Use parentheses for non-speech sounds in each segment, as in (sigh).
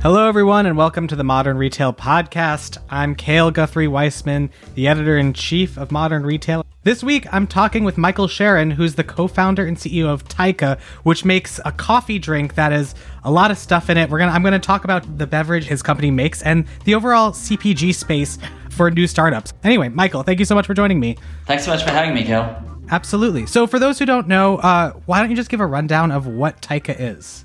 Hello, everyone, and welcome to the Modern Retail Podcast. I'm Cale Guthrie Weissman, the editor in chief of Modern Retail. This week, I'm talking with Michael Sharon, who's the co founder and CEO of Taika, which makes a coffee drink that has a lot of stuff in it. We're gonna, I'm going to talk about the beverage his company makes and the overall CPG space for new startups. Anyway, Michael, thank you so much for joining me. Thanks so much for having me, Cale. Absolutely. So, for those who don't know, uh, why don't you just give a rundown of what Taika is?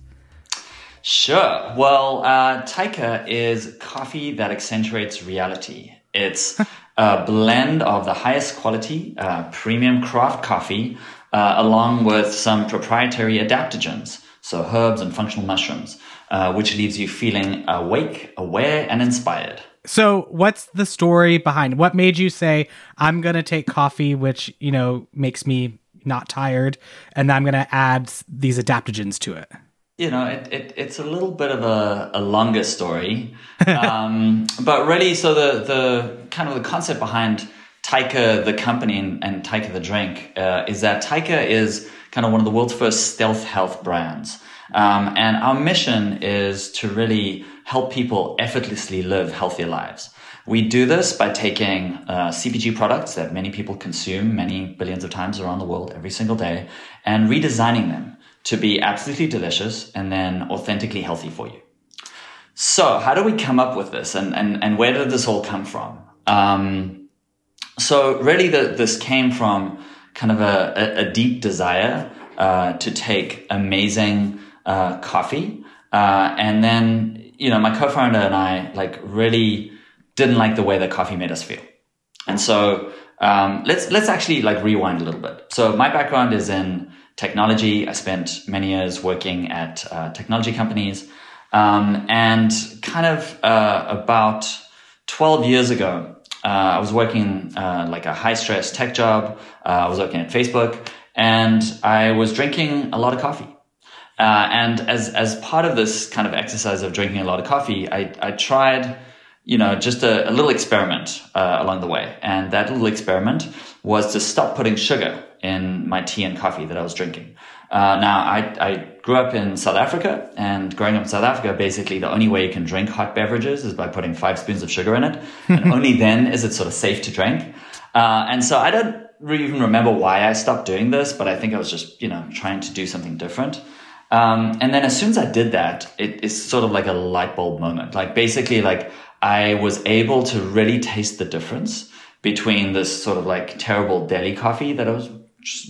Sure. Well, uh, Taika is coffee that accentuates reality. It's (laughs) a blend of the highest quality uh, premium craft coffee uh, along with some proprietary adaptogens, so herbs and functional mushrooms, uh, which leaves you feeling awake, aware, and inspired. So, what's the story behind what made you say, I'm going to take coffee, which, you know, makes me not tired, and I'm going to add these adaptogens to it? You know, it, it, it's a little bit of a, a longer story. (laughs) Um, but really, so the, the kind of the concept behind Taika, the company, and, and Taika, the drink, uh, is that Taika is kind of one of the world's first stealth health brands. Um, and our mission is to really help people effortlessly live healthier lives. We do this by taking uh, CPG products that many people consume many billions of times around the world every single day and redesigning them to be absolutely delicious and then authentically healthy for you. So how do we come up with this and, and, and where did this all come from? Um, so really the, this came from kind of a, a, a deep desire uh, to take amazing uh, coffee uh, and then you know my co-founder and I like really didn't like the way that coffee made us feel and so um, let's let's actually like rewind a little bit so my background is in technology. I spent many years working at uh, technology companies. Um, and kind of uh, about 12 years ago, uh, I was working uh, like a high stress tech job. Uh, I was working at Facebook and I was drinking a lot of coffee. Uh, and as, as part of this kind of exercise of drinking a lot of coffee, I, I tried, you know, just a, a little experiment along the way. And that little experiment was to stop putting sugar in my tea and coffee that I was drinking. Uh, now, I, I grew up in South Africa, and growing up in South Africa, basically the only way you can drink hot beverages is by putting five spoons of sugar in it, and (laughs) only then is it sort of safe to drink. Uh, and so I don't really even remember why I stopped doing this, but I think I was just, you know, trying to do something different. Um, and then as soon as I did that, it is sort of like a light bulb moment. Like basically, like I was able to really taste the difference between this sort of like terrible deli coffee that I was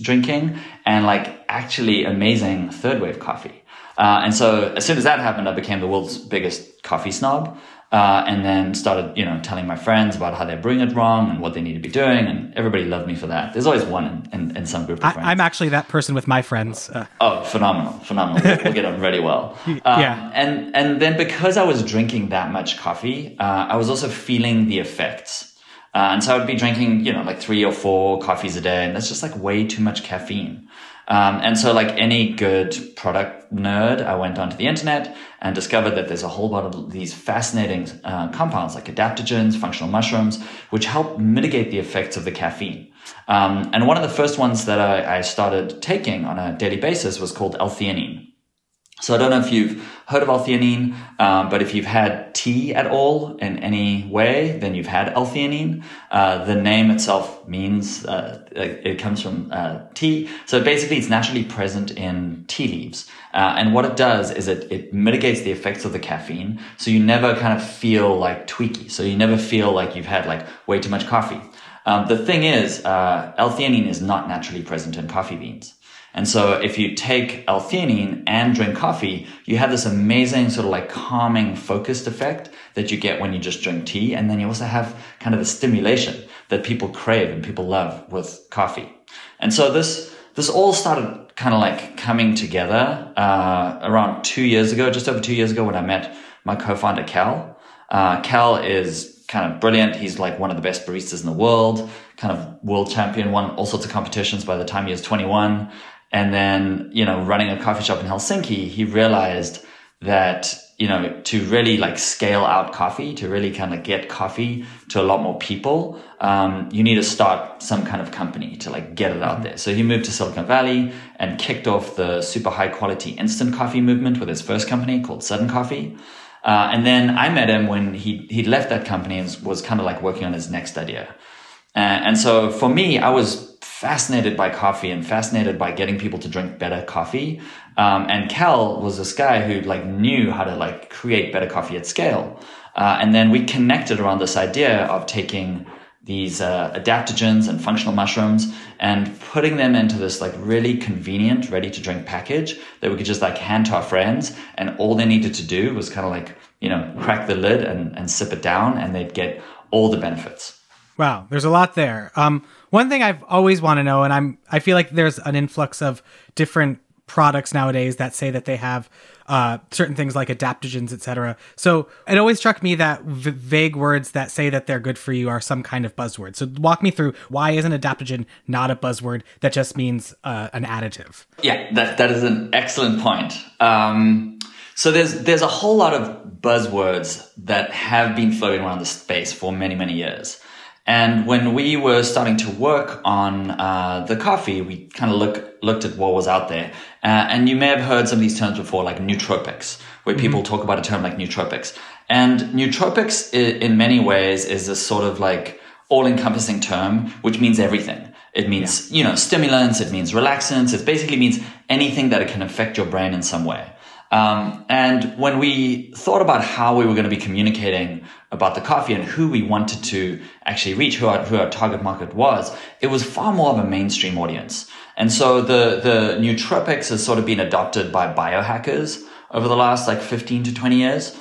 drinking and like actually amazing third wave coffee. Uh, and so as soon as that happened, I became the world's biggest coffee snob. Uh, and then started, you know, telling my friends about how they're brewing it wrong and what they need to be doing, and everybody loved me for that. There's always one in, in, in some group of friends. I, am actually that person with my friends. Uh. Oh, phenomenal, phenomenal! we'll, we'll, get on really well. (laughs) Um, yeah. And and then because I was drinking that much coffee, uh, I was also feeling the effects uh, and so I would be drinking, you know, like three or four coffees a day, and that's just like way too much caffeine. Um, and so, like any good product nerd, I went onto the internet and discovered that there's a whole lot of these fascinating uh, compounds like adaptogens, functional mushrooms, which help mitigate the effects of the caffeine. Um, and one of the first ones that I, I started taking on a daily basis was called L-theanine. So I don't know if you've heard of L-theanine, um, but if you've had tea at all in any way, then you've had L-theanine. Uh, the name itself means uh, it comes from uh, tea. So basically, it's naturally present in tea leaves. Uh, and what it does is it, it mitigates the effects of the caffeine. So you never kind of feel like tweaky. So you never feel like you've had like way too much coffee. Um, the thing is, uh, L-theanine is not naturally present in coffee beans. And so if you take L-theanine and drink coffee, you have this amazing sort of like calming focused effect that you get when you just drink tea. And then you also have kind of the stimulation that people crave and people love with coffee. And so this, this all started kind of like coming together, uh, around two years ago, just over two years ago when I met my co-founder Kal. Uh, Kal is kind of brilliant. He's like one of the best baristas in the world, kind of world champion, won all sorts of competitions by the time he was 21. And then, you know, running a coffee shop in Helsinki, he realized that, you know, to really like scale out coffee, to really kind of get coffee to a lot more people, um, you need to start some kind of company to like get it out there. So he moved to Silicon Valley and kicked off the super high quality instant coffee movement with his first company called Sudden Coffee. Uh, and then I met him when he he left that company and was kind of like working on his next idea. Uh, and so for me, I was fascinated by coffee and fascinated by getting people to drink better coffee. Um, and Kal was this guy who like knew how to like create better coffee at scale. Uh, and then we connected around this idea of taking these uh, adaptogens and functional mushrooms and putting them into this like really convenient ready to drink package that we could just like hand to our friends and all they needed to do was kind of like you know crack the lid and, and sip it down and they'd get all the benefits wow there's a lot there um, one thing i've always want to know and i'm i feel like there's an influx of different products nowadays that say that they have uh, certain things like adaptogens, etc. So it always struck me that v- vague words that say that they're good for you are some kind of buzzword. So walk me through why is an adaptogen not a buzzword that just means uh, an additive? Yeah, that that is an excellent point. Um, so there's there's a whole lot of buzzwords that have been floating around the space for many many years. And when we were starting to work on uh, the coffee, we kind of look, looked at what was out there. Uh, and you may have heard some of these terms before, like nootropics, where people mm-hmm. talk about a term like nootropics. And nootropics, in many ways, is a sort of like all-encompassing term, which means everything. It means, yeah. you know, stimulants, it means relaxants, it basically means anything that it can affect your brain in some way. Um, and when we thought about how we were going to be communicating about the coffee and who we wanted to actually reach, who our, who our target market was, it was far more of a mainstream audience. And so the, the nootropics has sort of been adopted by biohackers over the last like 15 to 20 years.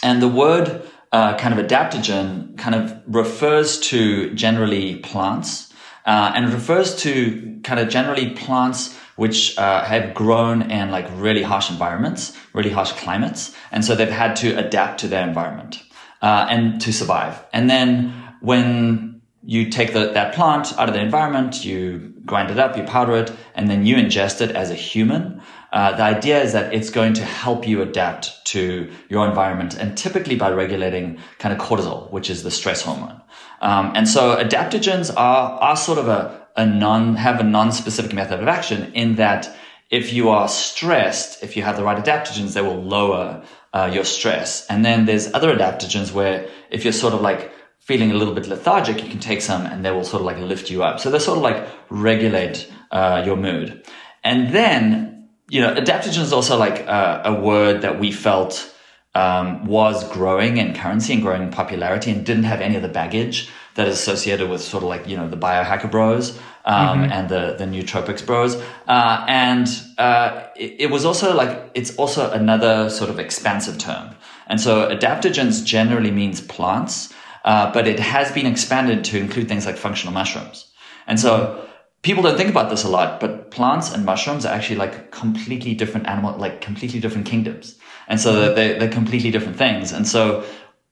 And the word uh, kind of adaptogen kind of refers to generally plants uh, and refers to kind of generally plants which uh, have grown in like really harsh environments, really harsh climates. And so they've had to adapt to their environment uh, and to survive. And then when you take the, that plant out of the environment, you grind it up, you powder it, and then you ingest it as a human. Uh, the idea is that it's going to help you adapt to your environment and typically by regulating kind of cortisol, which is the stress hormone. Um, and so adaptogens are, are sort of a, a non, have a non-specific method of action in that if you are stressed, if you have the right adaptogens, they will lower uh, your stress. And then there's other adaptogens where if you're sort of like feeling a little bit lethargic, you can take some and they will sort of like lift you up. So they sort of like regulate uh, your mood. And then, you know, adaptogen is also like uh, a word that we felt um, was growing in currency and growing in popularity and didn't have any of the baggage that is associated with sort of like, you know, the biohacker bros um, mm-hmm. and the, the nootropics bros. Uh, and uh, it, it, was also like, it's also another sort of expansive term. And so adaptogens generally means plants, uh, but it has been expanded to include things like functional mushrooms. And so mm-hmm. people don't think about this a lot, but plants and mushrooms are actually like completely different animal, like completely different kingdoms. And so they're, they're completely different things. And so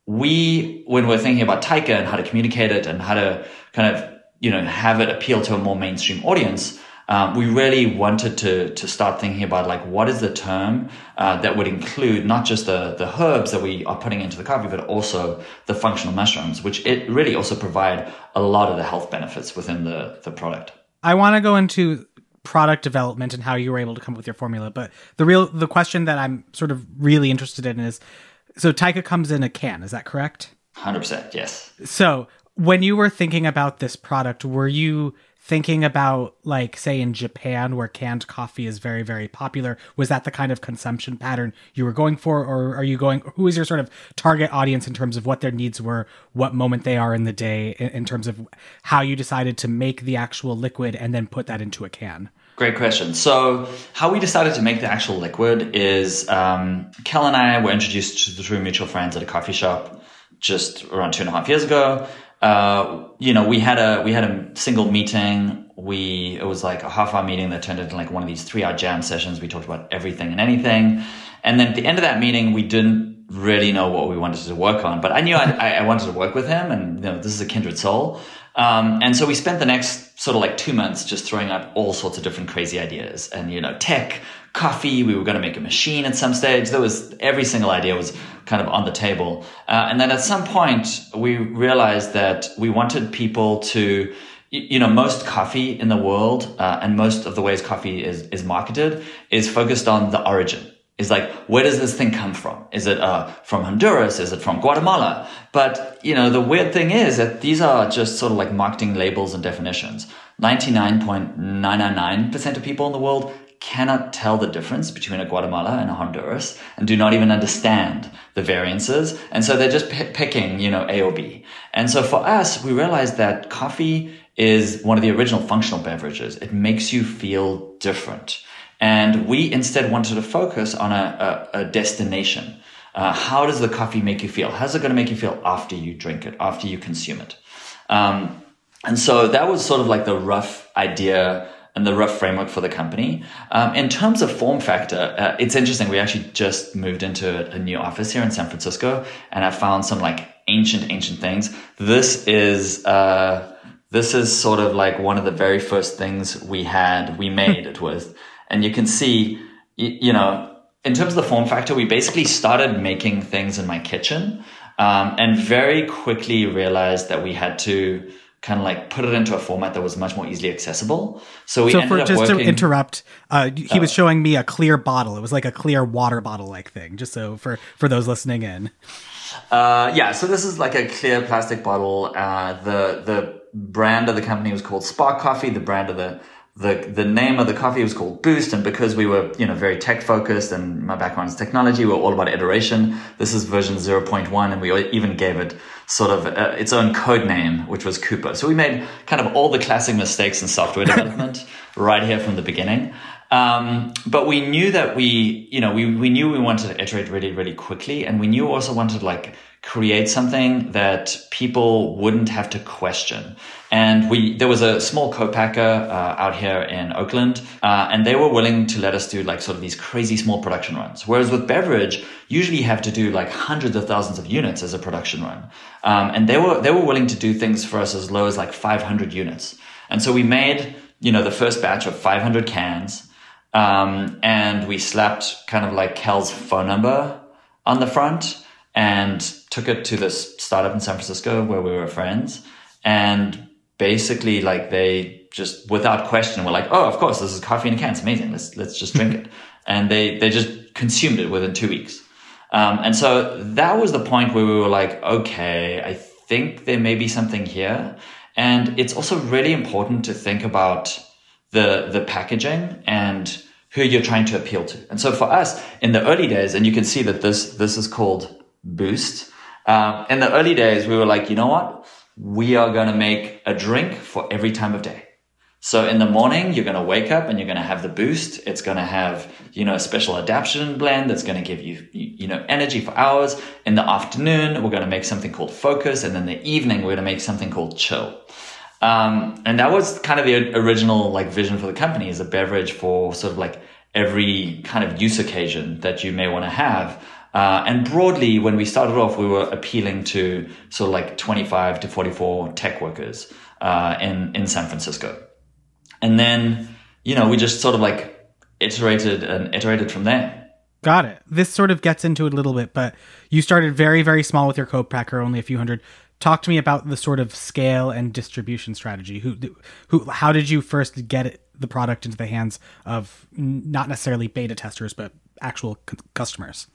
we, when we're thinking about Taika and how to communicate it and how to kind of, you know, have it appeal to a more mainstream audience, um, we really wanted to to start thinking about like what is the term uh, that would include not just the the herbs that we are putting into the coffee, but also the functional mushrooms, which it really also provide a lot of the health benefits within the the product. I want to go into product development and how you were able to come up with your formula, but the real the question that I'm sort of really interested in is so Taika comes in a can, is that correct? 100%, yes. So, when you were thinking about this product, were you thinking about like say in Japan where canned coffee is very very popular was that the kind of consumption pattern you were going for or are you going who is your sort of target audience in terms of what their needs were what moment they are in the day in, in terms of how you decided to make the actual liquid and then put that into a can Great question. So, how we decided to make the actual liquid is um, Kal and I were introduced to through mutual friends at a coffee shop just around two and a half years ago. Uh, you know, we had a we had a single meeting. We it was like a half hour meeting that turned into like one of these three hour jam sessions. We talked about everything and anything. And then at the end of that meeting, we didn't really know what we wanted to work on. But I knew I, I wanted to work with him, and you know, this is a kindred soul. Um, and so we spent the next sort of like two months just throwing out all sorts of different crazy ideas and, you know, tech, coffee. We were going to make a machine at some stage. There was every single idea was kind of on the table. Uh, and then at some point we realized that we wanted people to, you know, most coffee in the world, uh, and most of the ways coffee is, is marketed is focused on the origin. Is like, where does this thing come from? Is it uh, from Honduras? Is it from Guatemala? But, you know, the weird thing is that these are just sort of like marketing labels and definitions. 99.999% of people in the world cannot tell the difference between a Guatemala and a Honduras and do not even understand the variances. And so they're just p- picking, you know, A or B. And so for us, we realized that coffee is one of the original functional beverages. It makes you feel different. And we instead wanted to focus on a, a, a destination. Uh, how does the coffee make you feel? How's it going to make you feel after you drink it, after you consume it? Um, and so that was sort of like the rough idea and the rough framework for the company. Um, in terms of form factor, uh, it's interesting. We actually just moved into a, new office here in San Francisco, and I found some like ancient, ancient things. This is uh, this is sort of like one of the very first things we had. We made it with, (laughs) and you can see, you, you know, in terms of the form factor, we basically started making things in my kitchen, um, and very quickly realized that we had to kind of like put it into a format that was much more easily accessible. So we so ended for up just working, to interrupt, uh, he was showing me a clear bottle. It was like a clear water bottle like thing. Just so for for those listening in. Uh, yeah, so this is like a clear plastic bottle. Uh, the the brand of the company was called Spark Coffee. The brand of the the the name of the coffee was called Boost, and because we were you know very tech focused, and my background is technology, we are all about iteration. This is version 0.1, and we even gave it sort of uh, its own code name, which was Cooper. So we made kind of all the classic mistakes in software development (laughs) right here from the beginning. Um, but we knew that we, you know, we, we knew we wanted to iterate really, really quickly. And we knew also wanted to like create something that people wouldn't have to question. And we, there was a small co-packer, uh, out here in Oakland, uh, and they were willing to let us do like sort of these crazy small production runs. Whereas with beverage, usually you have to do like hundreds of thousands of units as a production run. Um, and they were, they were willing to do things for us as low as like 500 units. And so we made, you know, the first batch of 500 cans. Um, and we slapped kind of like Kal's phone number on the front and took it to this startup in San Francisco where we were friends. And basically, like they just without question were like, "Oh, of course, this is coffee in a can. It's amazing. Let's let's just drink it." (laughs) And they they just consumed it within two weeks. Um, and so that was the point where we were like, "Okay, I think there may be something here." And it's also really important to think about the the packaging and who you're trying to appeal to. And so for us in the early days, and you can see that this this is called Boost. Um, in the early days, we were like, you know what? We are going to make a drink for every time of day. So in the morning, you're going to wake up and you're going to have the boost. It's going to have, you know, a special adaptogen blend that's going to give you, you know, energy for hours. In the afternoon, we're going to make something called focus. And then the evening, we're going to make something called chill. Um, and that was kind of the original like vision for the company is a beverage for sort of like every kind of use occasion that you may want to have. Uh, and broadly, when we started off, we were appealing to sort of like 25 to 44 tech workers uh, in in San Francisco, and then you know we just sort of like iterated and iterated from there. Got it. This sort of gets into it a little bit, but you started very very small with your co-packer, only a few hundred. Talk to me about the sort of scale and distribution strategy. Who who how did you first get the product into the hands of not necessarily beta testers but actual c- customers?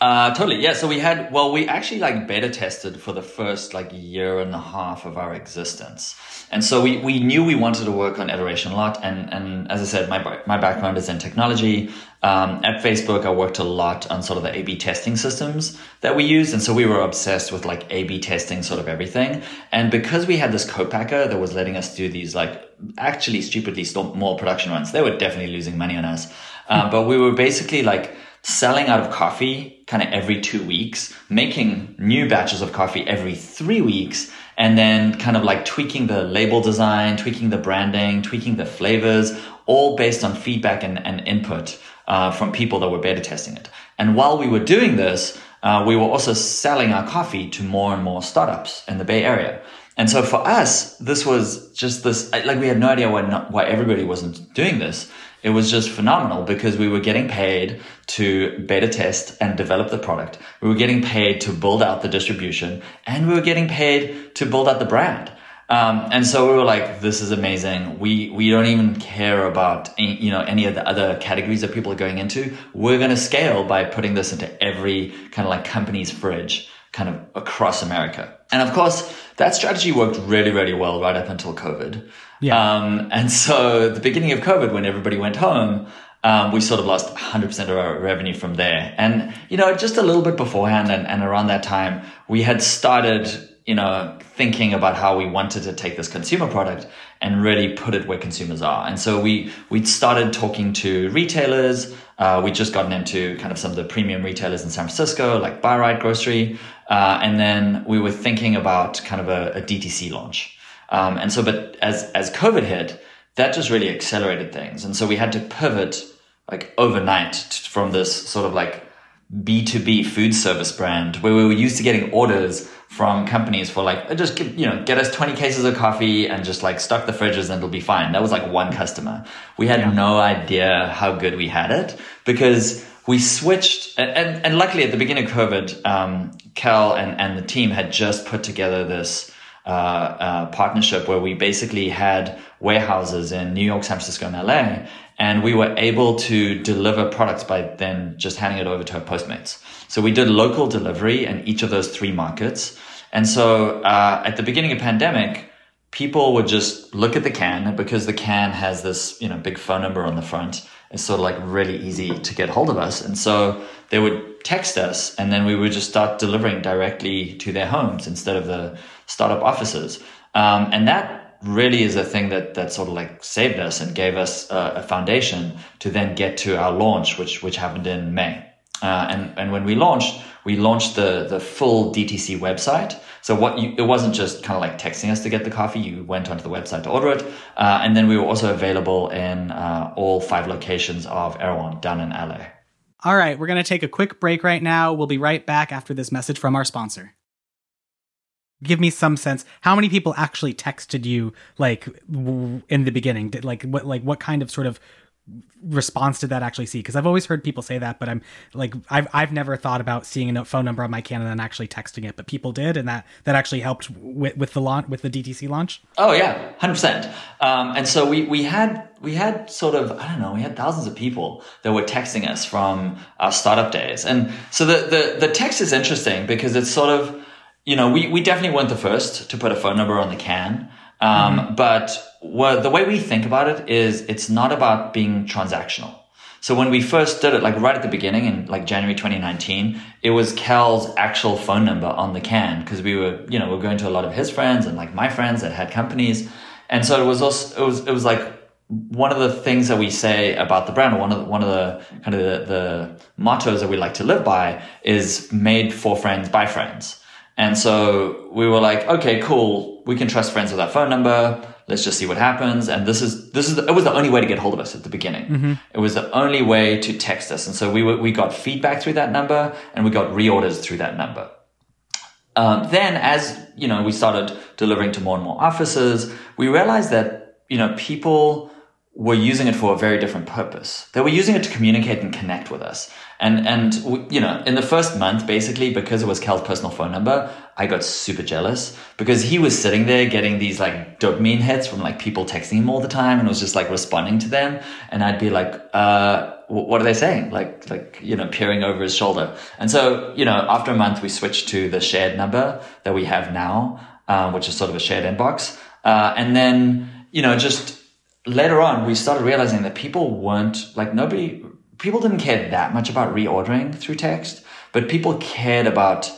Uh, totally. Yeah. So we had, well, we actually like beta tested for the first like year and a half of our existence. And so we, we knew we wanted to work on iteration a lot. And, and as I said, my, my background is in technology. Um, at Facebook, I worked a lot on sort of the A-B testing systems that we used. And so we were obsessed with like A-B testing sort of everything. And because we had this co-packer that was letting us do these like actually stupidly small production runs, they were definitely losing money on us. Uh, but we were basically like, selling out of coffee kind of every two weeks, making new batches of coffee every three weeks, and then kind of like tweaking the label design, tweaking the branding, tweaking the flavors, all based on feedback and, and input uh, from people that were beta testing it. And while we were doing this, uh, we were also selling our coffee to more and more startups in the Bay Area. And so for us, this was just this, like we had no idea why, not, why everybody wasn't doing this it was just phenomenal because we were getting paid to beta test and develop the product. We were getting paid to build out the distribution and we were getting paid to build out the brand. Um, and so we were like, this is amazing. We, we don't even care about, any, you know, any of the other categories that people are going into. We're going to scale by putting this into every kind of like company's fridge kind of across America. And of course, that strategy worked really, really well right up until COVID. Yeah. Um, and so the beginning of COVID, when everybody went home, um, we sort of lost 100% of our revenue from there. And, you know, just a little bit beforehand and, and around that time, we had started you know, thinking about how we wanted to take this consumer product and really put it where consumers are. And so we we started talking to retailers. Uh, we just gotten into kind of some of the premium retailers in San Francisco, like Buy Grocery, uh, and then we were thinking about kind of a, a DTC launch. Um, and so, but as as COVID hit, that just really accelerated things. And so we had to pivot like overnight from this sort of like B2B food service brand where we were used to getting orders from companies for like, just, you know, get us 20 cases of coffee and just like stock the fridges and it'll be fine. That was like one customer. We had yeah. no idea how good we had it because we switched and, and, and luckily at the beginning of COVID, um, Kal and, and the team had just put together this, uh, uh, partnership where we basically had warehouses in New York, San Francisco, and LA, and we were able to deliver products by then just handing it over to our Postmates. So we did local delivery in each of those three markets. And so uh, at the beginning of pandemic, people would just look at the can because the can has this, you know, big phone number on the front. It's sort of like really easy to get hold of us. And so they would text us and then we would just start delivering directly to their homes instead of the startup offices. Um, and that really is a thing that, that sort of like saved us and gave us a, foundation to then get to our launch, which, which happened in May. Uh, and, and when we launched, we launched the, the full DTC website. So what you, it wasn't just kind of like texting us to get the coffee. You went onto the website to order it. Uh, and then we were also available in uh, all five locations of Erewhon down in LA. All right. We're going to take a quick break right now. We'll be right back after this message from our sponsor. Give me some sense. How many people actually texted you like w- in the beginning? Did, like what like what kind of sort of response did that actually see? Because I've always heard people say that, but I'm like I've I've never thought about seeing a phone number on my can and then actually texting it, but people did, and that that actually helped with, with the launch with the DTC launch. Oh yeah, hundred um, percent. And so we we had we had sort of I don't know we had thousands of people that were texting us from our startup days, and so the the the text is interesting because it's sort of you know we we definitely weren't the first to put a phone number on the can. Um, mm-hmm. But what, the way we think about it is it's not about being transactional. So when we first did it, like right at the beginning in like January 2019, it was Kal's actual phone number on the can because we were, you know, we are going to a lot of his friends and like my friends that had companies. And so it was also, it was, it was like one of the things that we say about the brand, one of the, one of the kind of the, the mottos that we like to live by is made for friends by friends. And so we were like, okay, cool. We can trust friends with our phone number. Let's just see what happens. And this is, this is, it was the only way to get hold of us at the beginning. Mm-hmm. It was the only way to text us. And so we were, we got feedback through that number and we got reorders through that number. Um, then as, you know, we started delivering to more and more offices, we realized that, you know, people were using it for a very different purpose. They were using it to communicate and connect with us. And, and, you know, in the first month, basically, because it was Kal's personal phone number, I got super jealous because he was sitting there getting these like dopamine hits from like people texting him all the time and was just like responding to them. And I'd be like, uh, what are they saying? Like, like, you know, peering over his shoulder. And so, you know, after a month, we switched to the shared number that we have now, um, which is sort of a shared inbox. Uh, and then, you know, just later on, we started realizing that people weren't like nobody, people didn't care that much about reordering through text, but people cared about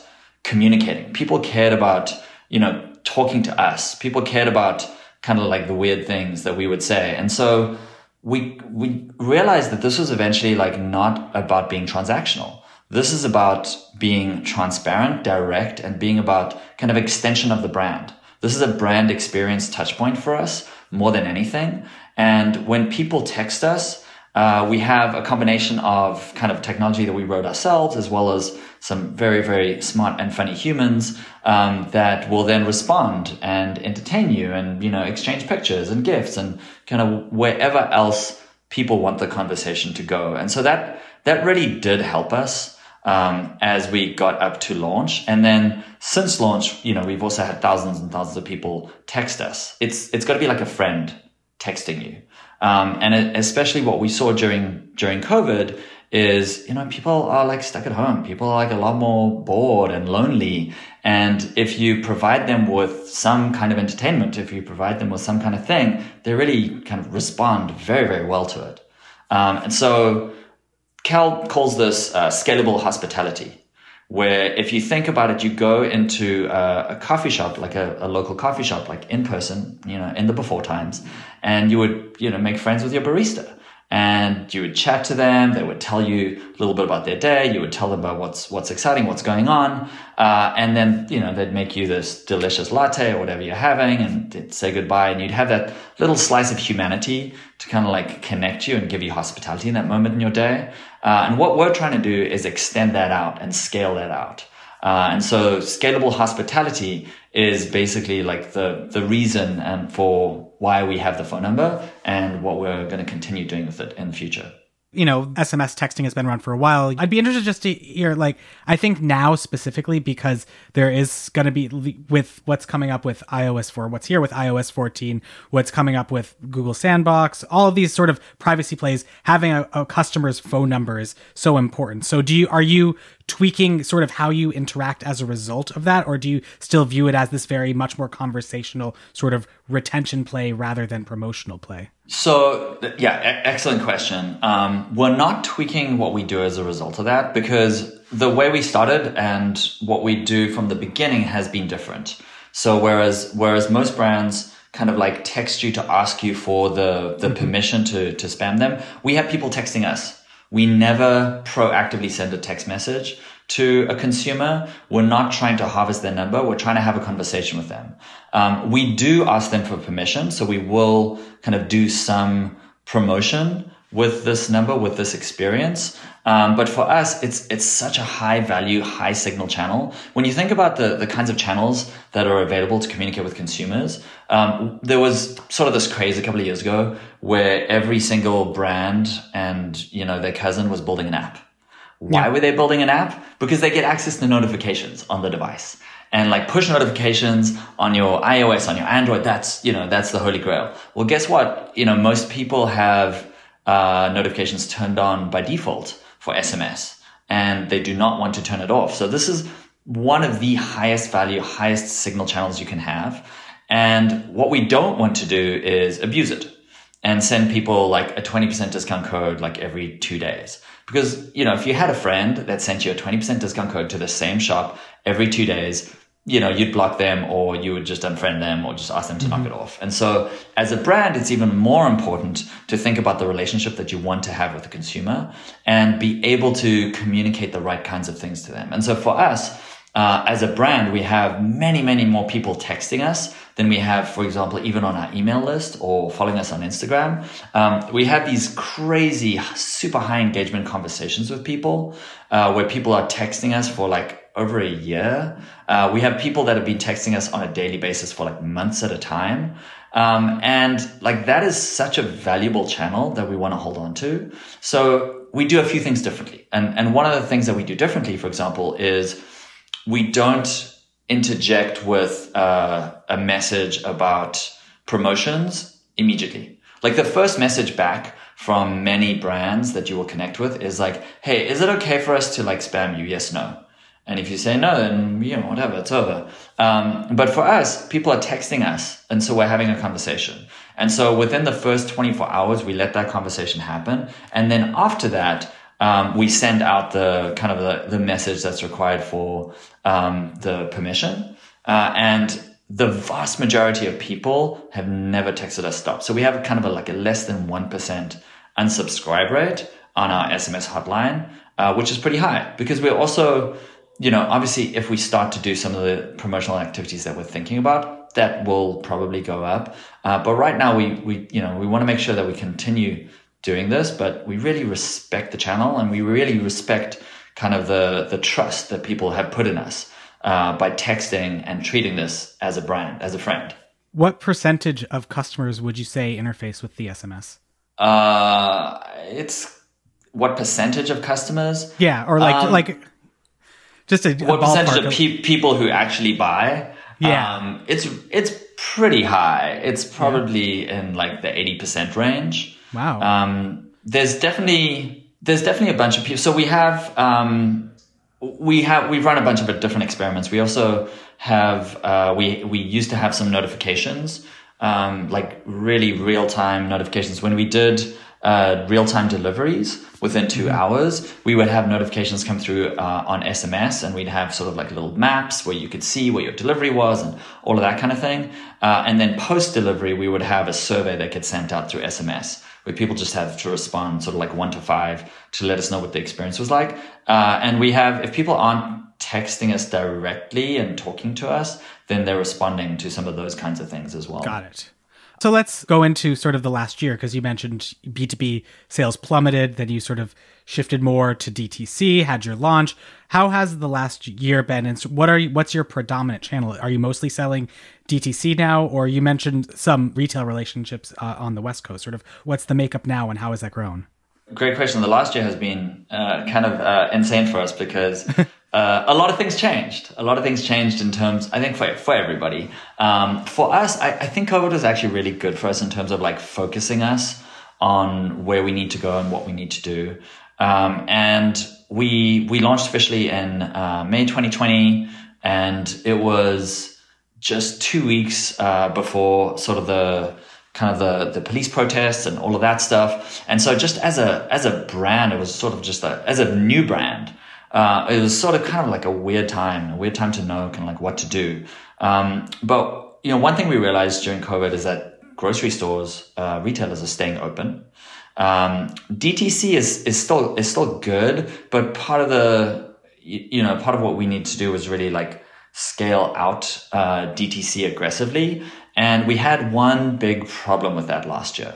communicating. People cared about, you know, talking to us. People cared about kind of like the weird things that we would say. And so we, we realized that this was eventually like not about being transactional. This is about being transparent, direct, and being about kind of extension of the brand. This is a brand experience touchpoint for us more than anything. And when people text us, uh, we have a combination of kind of technology that we wrote ourselves, as well as some very, very smart and funny humans um, that will then respond and entertain you, and you know, exchange pictures and gifts, and kind of wherever else people want the conversation to go. And so that that really did help us. um, as we got up to launch. And then since launch, you know, we've also had thousands and thousands of people text us. It's it's got to be like a friend texting you. Um, and it, especially what we saw during during COVID is you know people are like stuck at home. People are like a lot more bored and lonely. And if you provide them with some kind of entertainment, if you provide them with some kind of thing, they really kind of respond very very well to it. Um, and so Kal calls this uh, scalable hospitality, where if you think about it, you go into a, a coffee shop, like a, a, local coffee shop, like in person, you know, in the before times, and you would, you know, make friends with your barista and you would chat to them. They would tell you a little bit about their day. You would tell them about what's what's exciting, what's going on, uh, and then you know they'd make you this delicious latte or whatever you're having, and say goodbye, and you'd have that little slice of humanity to kind of like connect you and give you hospitality in that moment in your day. Uh, and what we're trying to do is extend that out and scale that out. Uh, and so scalable hospitality is basically like the, the reason and for why we have the phone number and what we're going to continue doing with it in the future you know, SMS texting has been around for a while. I'd be interested just to hear, like, I think now specifically because there is going to be with what's coming up with iOS 4, what's here with iOS 14, what's coming up with Google Sandbox, all of these sort of privacy plays, having a, a customer's phone number is so important. So, do you, are you tweaking sort of how you interact as a result of that, or do you still view it as this very much more conversational sort of retention play rather than promotional play? So, yeah, excellent question. Um, we're not tweaking what we do as a result of that because the way we started and what we do from the beginning has been different. So, whereas whereas most brands kind of like text you to ask you for the the mm-hmm. permission to to spam them, we have people texting us. We never proactively send a text message to a consumer. We're not trying to harvest their number. We're trying to have a conversation with them. Um, we do ask them for permission. So we will kind of do some promotion with this number, with this experience. Um, but for us, it's it's such a high value, high signal channel. When you think about the the kinds of channels that are available to communicate with consumers, um, there was sort of this craze a couple of years ago where every single brand and you know their cousin was building an app. Why yeah. were they building an app? Because they get access to notifications on the device. And like push notifications on your iOS, on your Android, that's, you know, that's the holy grail. Well, guess what? You know, most people have uh, notifications turned on by default for SMS and they do not want to turn it off. So this is one of the highest value, highest signal channels you can have. And what we don't want to do is abuse it and send people like a 20% discount code like every two days. Because, you know, if you had a friend that sent you a 20% discount code to the same shop every two days, you know, you'd block them or you would just unfriend them or just ask them to mm-hmm. knock it off. And so as a brand, it's even more important to think about the relationship that you want to have with the consumer and be able to communicate the right kinds of things to them. And so for us, uh, as a brand, we have many, many more people texting us than we have, for example, even on our email list or following us on Instagram. Um, we have these crazy, super high engagement conversations with people uh, where people are texting us for like over a year. Uh, we have people that have been texting us on a daily basis for like months at a time. Um, and like that is such a valuable channel that we want to hold on to. So we do a few things differently. And, and one of the things that we do differently, for example, is we don't interject with uh, a message about promotions immediately. Like the first message back from many brands that you will connect with is like, Hey, is it okay for us to like spam you? Yes, no. And if you say no, then you know, whatever, it's over. Um, but for us, people are texting us. And so we're having a conversation. And so within the first 24 hours, we let that conversation happen. And then after that, um, we send out the kind of the, the message that's required for um, the permission. Uh, and the vast majority of people have never texted us stop. So we have kind of a, like a less than 1% unsubscribe rate on our SMS hotline, uh, which is pretty high because we're also, you know, obviously if we start to do some of the promotional activities that we're thinking about, that will probably go up. Uh, but right now we, we, you know, we want to make sure that we continue doing this, but we really respect the channel and we really respect kind of the, the trust that people have put in us uh, by texting and treating this as a brand, as a friend. What percentage of customers would you say interface with the SMS? Uh, it's what percentage of customers? Yeah, or like um, like just a, a what percentage ballpark of pe- people who actually buy? Yeah. Um, it's it's pretty high. It's probably in like the eighty percent range. Wow. Um, there's definitely there's definitely a bunch of people. So we have um, we have we've run a bunch of different experiments. We also have uh, we we used to have some notifications, um, like really real time notifications. When we did uh, real time deliveries within 2 hours, we would have notifications come through uh, on SMS, and we'd have sort of like little maps where you could see where your delivery was and all of that kind of thing. Uh, and then post delivery, we would have a survey that gets sent out through SMS where people just have to respond sort of like one to five to let us know what the experience was like. Uh, and we have, if people aren't texting us directly and talking to us, then they're responding to some of those kinds of things as well. Got it. So let's go into sort of the last year because you mentioned B2B sales plummeted, then you sort of shifted more to DTC, had your launch. How has the last year been and what are you, what's your predominant channel? Are you mostly selling DTC now or you mentioned some retail relationships uh, on the West Coast? Sort of what's the makeup now and how has that grown? Great question. The last year has been uh, kind of uh, insane for us because (laughs) uh, a lot of things changed. A lot of things changed in terms, I think, for, for everybody. Um, for us, I, I think COVID was actually really good for us in terms of like focusing us on where we need to go and what we need to do. Um, and we we launched officially in uh, May 2020, and it was just two weeks uh, before sort of the kind of the the police protests and all of that stuff. And so, just as a as a brand, it was sort of just a as a new brand. Uh, it was sort of kind of like a weird time, a weird time to know kind of like what to do. Um, but you know, one thing we realized during COVID is that grocery stores, uh, retailers are staying open. Um, DTC is, is still, is still good, but part of the, you, know, part of what we need to do is really like scale out, uh, DTC aggressively. And we had one big problem with that last year.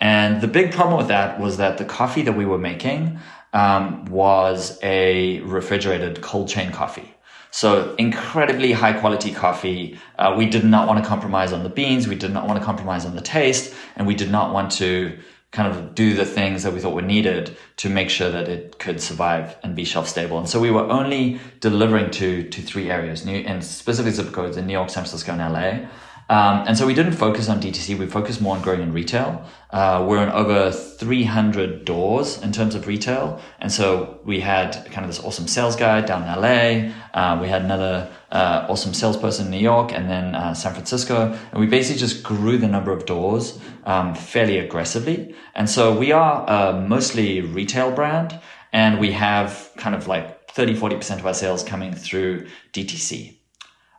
And the big problem with that was that the coffee that we were making, um, was a refrigerated cold chain coffee. So incredibly high quality coffee. Uh, we did not want to compromise on the beans. We did not want to compromise on the taste and we did not want to kind of do the things that we thought were needed to make sure that it could survive and be shelf stable. And so we were only delivering to, to three areas, New, and specific zip codes in New York, San Francisco, and LA. Um, and so we didn't focus on DTC. We focused more on growing in retail. Uh, we're in over 300 doors in terms of retail. And so we had kind of this awesome sales guy down in LA. Uh, we had another uh, awesome salesperson in New York and then uh, San Francisco. And we basically just grew the number of doors um, fairly aggressively. And so we are mostly retail brand and we have kind of like 30, 40% of our sales coming through DTC.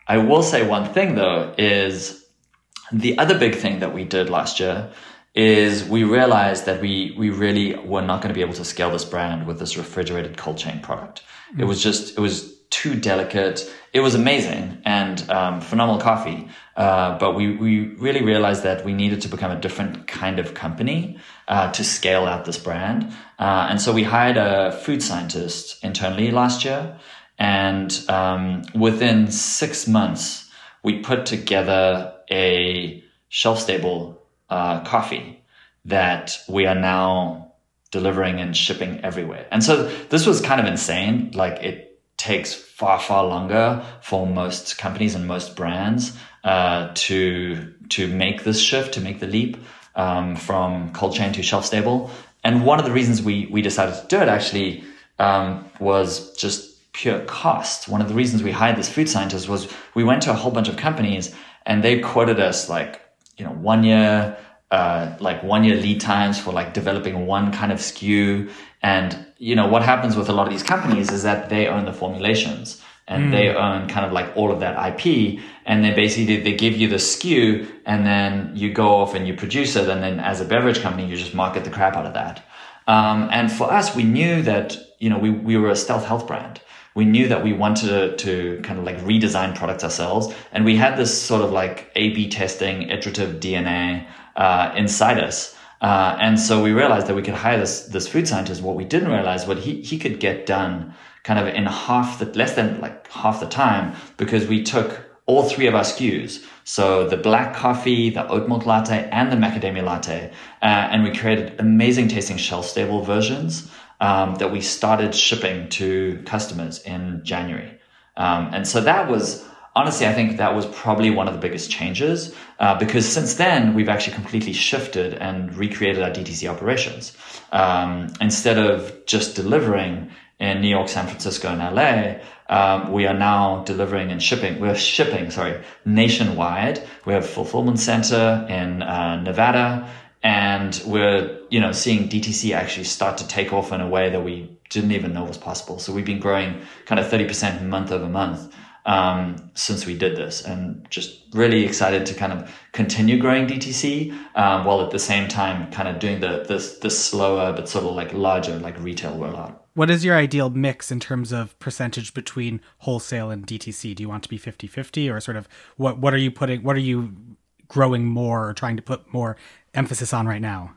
I will say one thing though is the other big thing that we did last year is we realized that we we really were not going to be able to scale this brand with this refrigerated cold chain product. Mm. It was just it was too delicate. It was amazing and um, phenomenal coffee, uh, but we we really realized that we needed to become a different kind of company uh, to scale out this brand. Uh, and so we hired a food scientist internally last year. And um, within six months, we put together a shelf stable uh, coffee that we are now delivering and shipping everywhere. And so this was kind of insane. Like it takes far, far longer for most companies and most brands uh, to to make this shift, to make the leap um, from cold chain to shelf stable. And one of the reasons we we decided to do it actually um, was just pure cost. One of the reasons we hired this food scientist was we went to a whole bunch of companies and they quoted us like, you know, one year, uh, like one year lead times for like developing one kind of SKU. And, you know, what happens with a lot of these companies is that they own the formulations and mm. they own kind of like all of that IP. And they basically they give you the SKU and then you go off and you produce it. And then as a beverage company, you just market the crap out of that. Um, and for us, we knew that, you know, we, we were a stealth health brand we knew that we wanted to, kind of like redesign products ourselves. And we had this sort of like A B testing, iterative DNA uh, inside us. Uh, and so we realized that we could hire this, this food scientist. What we didn't realize, what he, he could get done kind of in half the, less than like half the time because we took all three of our SKUs. So the black coffee, the oat milk latte, and the macadamia latte. Uh, and we created amazing tasting shelf stable versions um, that we started shipping to customers in January. Um, and so that was honestly, I think that was probably one of the biggest changes uh, because since then we've actually completely shifted and recreated our DTC operations. Um, instead of just delivering in New York, San Francisco, and LA, um, we are now delivering and shipping. We're shipping, sorry, nationwide. We have a fulfillment center in uh, Nevada, and we're you know seeing DTC actually start to take off in a way that we didn't even know was possible. So we've been growing kind of thirty percent month over month um, since we did this, and just really excited to kind of continue growing DTC um, while at the same time kind of doing the this the slower but sort of like larger like retail rollout. What is your ideal mix in terms of percentage between wholesale and DTC? Do you want to be 50-50 or sort of what what are you putting what are you growing more or trying to put more emphasis on right now?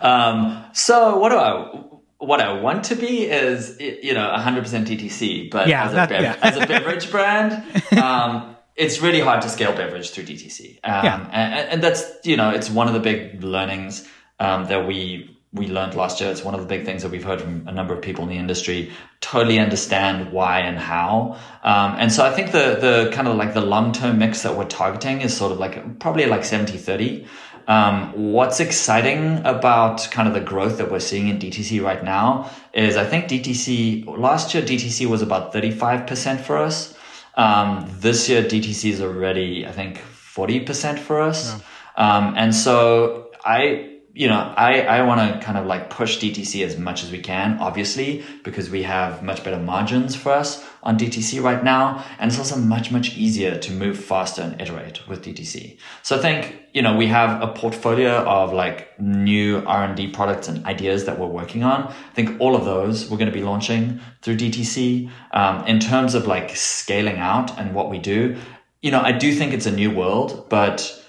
Um, so what do I what I want to be is, you know, 100% DTC, but yeah, as, a that, bev- yeah. as a beverage (laughs) brand, um, it's really hard to scale beverage through DTC. Um, yeah. and, and, that's, you know, it's one of the big learnings um, that we we learned last year. It's one of the big things that we've heard from a number of people in the industry. Totally understand why and how. Um, and so I think the the kind of like the long term mix that we're targeting is sort of like probably like 70 30. Um, what's exciting about kind of the growth that we're seeing in DTC right now is I think DTC last year DTC was about 35% for us. Um, this year DTC is already I think 40% for us. Yeah. Um, and so I you know, I, I want to kind of like push DTC as much as we can, obviously, because we have much better margins for us on DTC right now. And it's also much, much easier to move faster and iterate with DTC. So I think, you know, we have a portfolio of like new R&D products and ideas that we're working on. I think all of those we're going to be launching through DTC. Um, in terms of like scaling out and what we do, you know, I do think it's a new world, but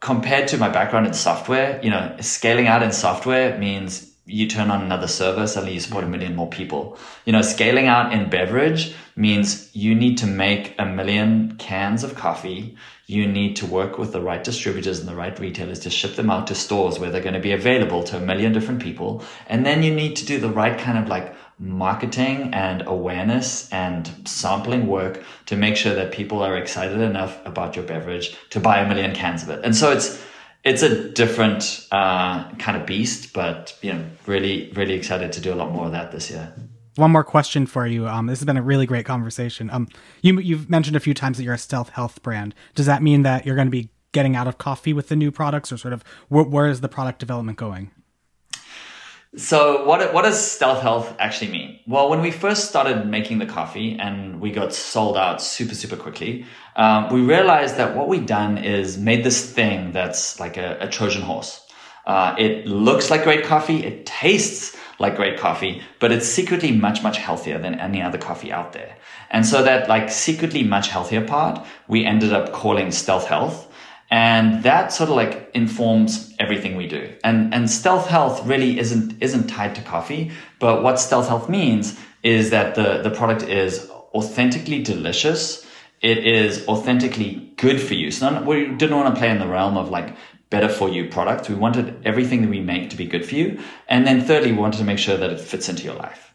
compared to my background in software, you know, scaling out in software means you turn on another server, suddenly you support a million more people. You know, scaling out in beverage means you need to make a million cans of coffee. You need to work with the right distributors and the right retailers to ship them out to stores where they're going to be available to a million different people. And then you need to do the right kind of like marketing and awareness and sampling work to make sure that people are excited enough about your beverage to buy a million cans of it. And so it's it's a different uh, kind of beast, but you know, really, really excited to do a lot more of that this year. One more question for you. Um, this has been a really great conversation. Um, you you've mentioned a few times that you're a stealth health brand. Does that mean that you're going to be getting out of coffee with the new products, or sort of where, where is the product development going? So what what does stealth health actually mean? Well, when we first started making the coffee and we got sold out super super quickly, um, we realized that what we'd done is made this thing that's like a, a Trojan horse. Uh, it looks like great coffee, it tastes like great coffee, but it's secretly much much healthier than any other coffee out there. And so that like secretly much healthier part, we ended up calling stealth health and that sort of like informs everything we do. And and stealth health really isn't isn't tied to coffee, but what stealth health means is that the the product is authentically delicious. It is authentically good for you. So we didn't want to play in the realm of like better for you product. We wanted everything that we make to be good for you. And then thirdly, we wanted to make sure that it fits into your life.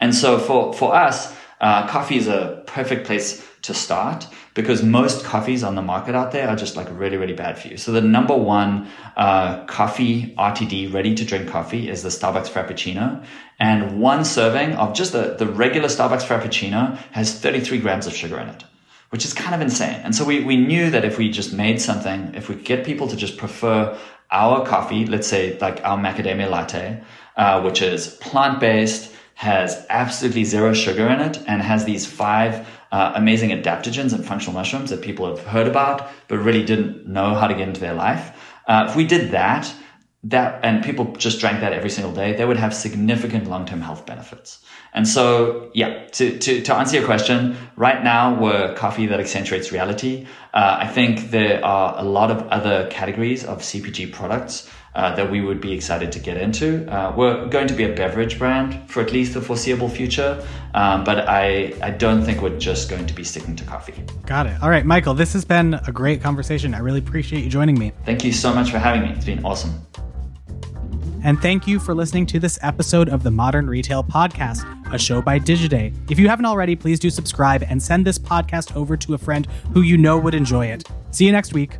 And so for, for us, uh, coffee is a perfect place to start because most coffees on the market out there are just like really, really bad for you. So the number one uh, coffee RTD ready to drink coffee is the Starbucks Frappuccino. And one serving of just the, the regular Starbucks Frappuccino has 33 grams of sugar in it, which is kind of insane. And so we, we knew that if we just made something, if we get people to just prefer our coffee, let's say like our macadamia latte, uh, which is plant based, has absolutely zero sugar in it, and has these five uh, amazing adaptogens and functional mushrooms that people have heard about, but really didn't know how to get into their life. Uh, if we did that, that and people just drank that every single day, they would have significant long-term health benefits. And so, yeah, to, to, to answer your question, right now we're coffee that accentuates reality. Uh, I think there are a lot of other categories of CPG products uh, that we would be excited to get into. Uh, we're going to be a beverage brand for at least the foreseeable future, um, but I, I don't think we're just going to be sticking to coffee. Got it. All right, Michael, this has been a great conversation. I really appreciate you joining me. Thank you so much for having me. It's been awesome. And thank you for listening to this episode of the Modern Retail Podcast, a show by Digiday. If you haven't already, please do subscribe and send this podcast over to a friend who you know would enjoy it. See you next week.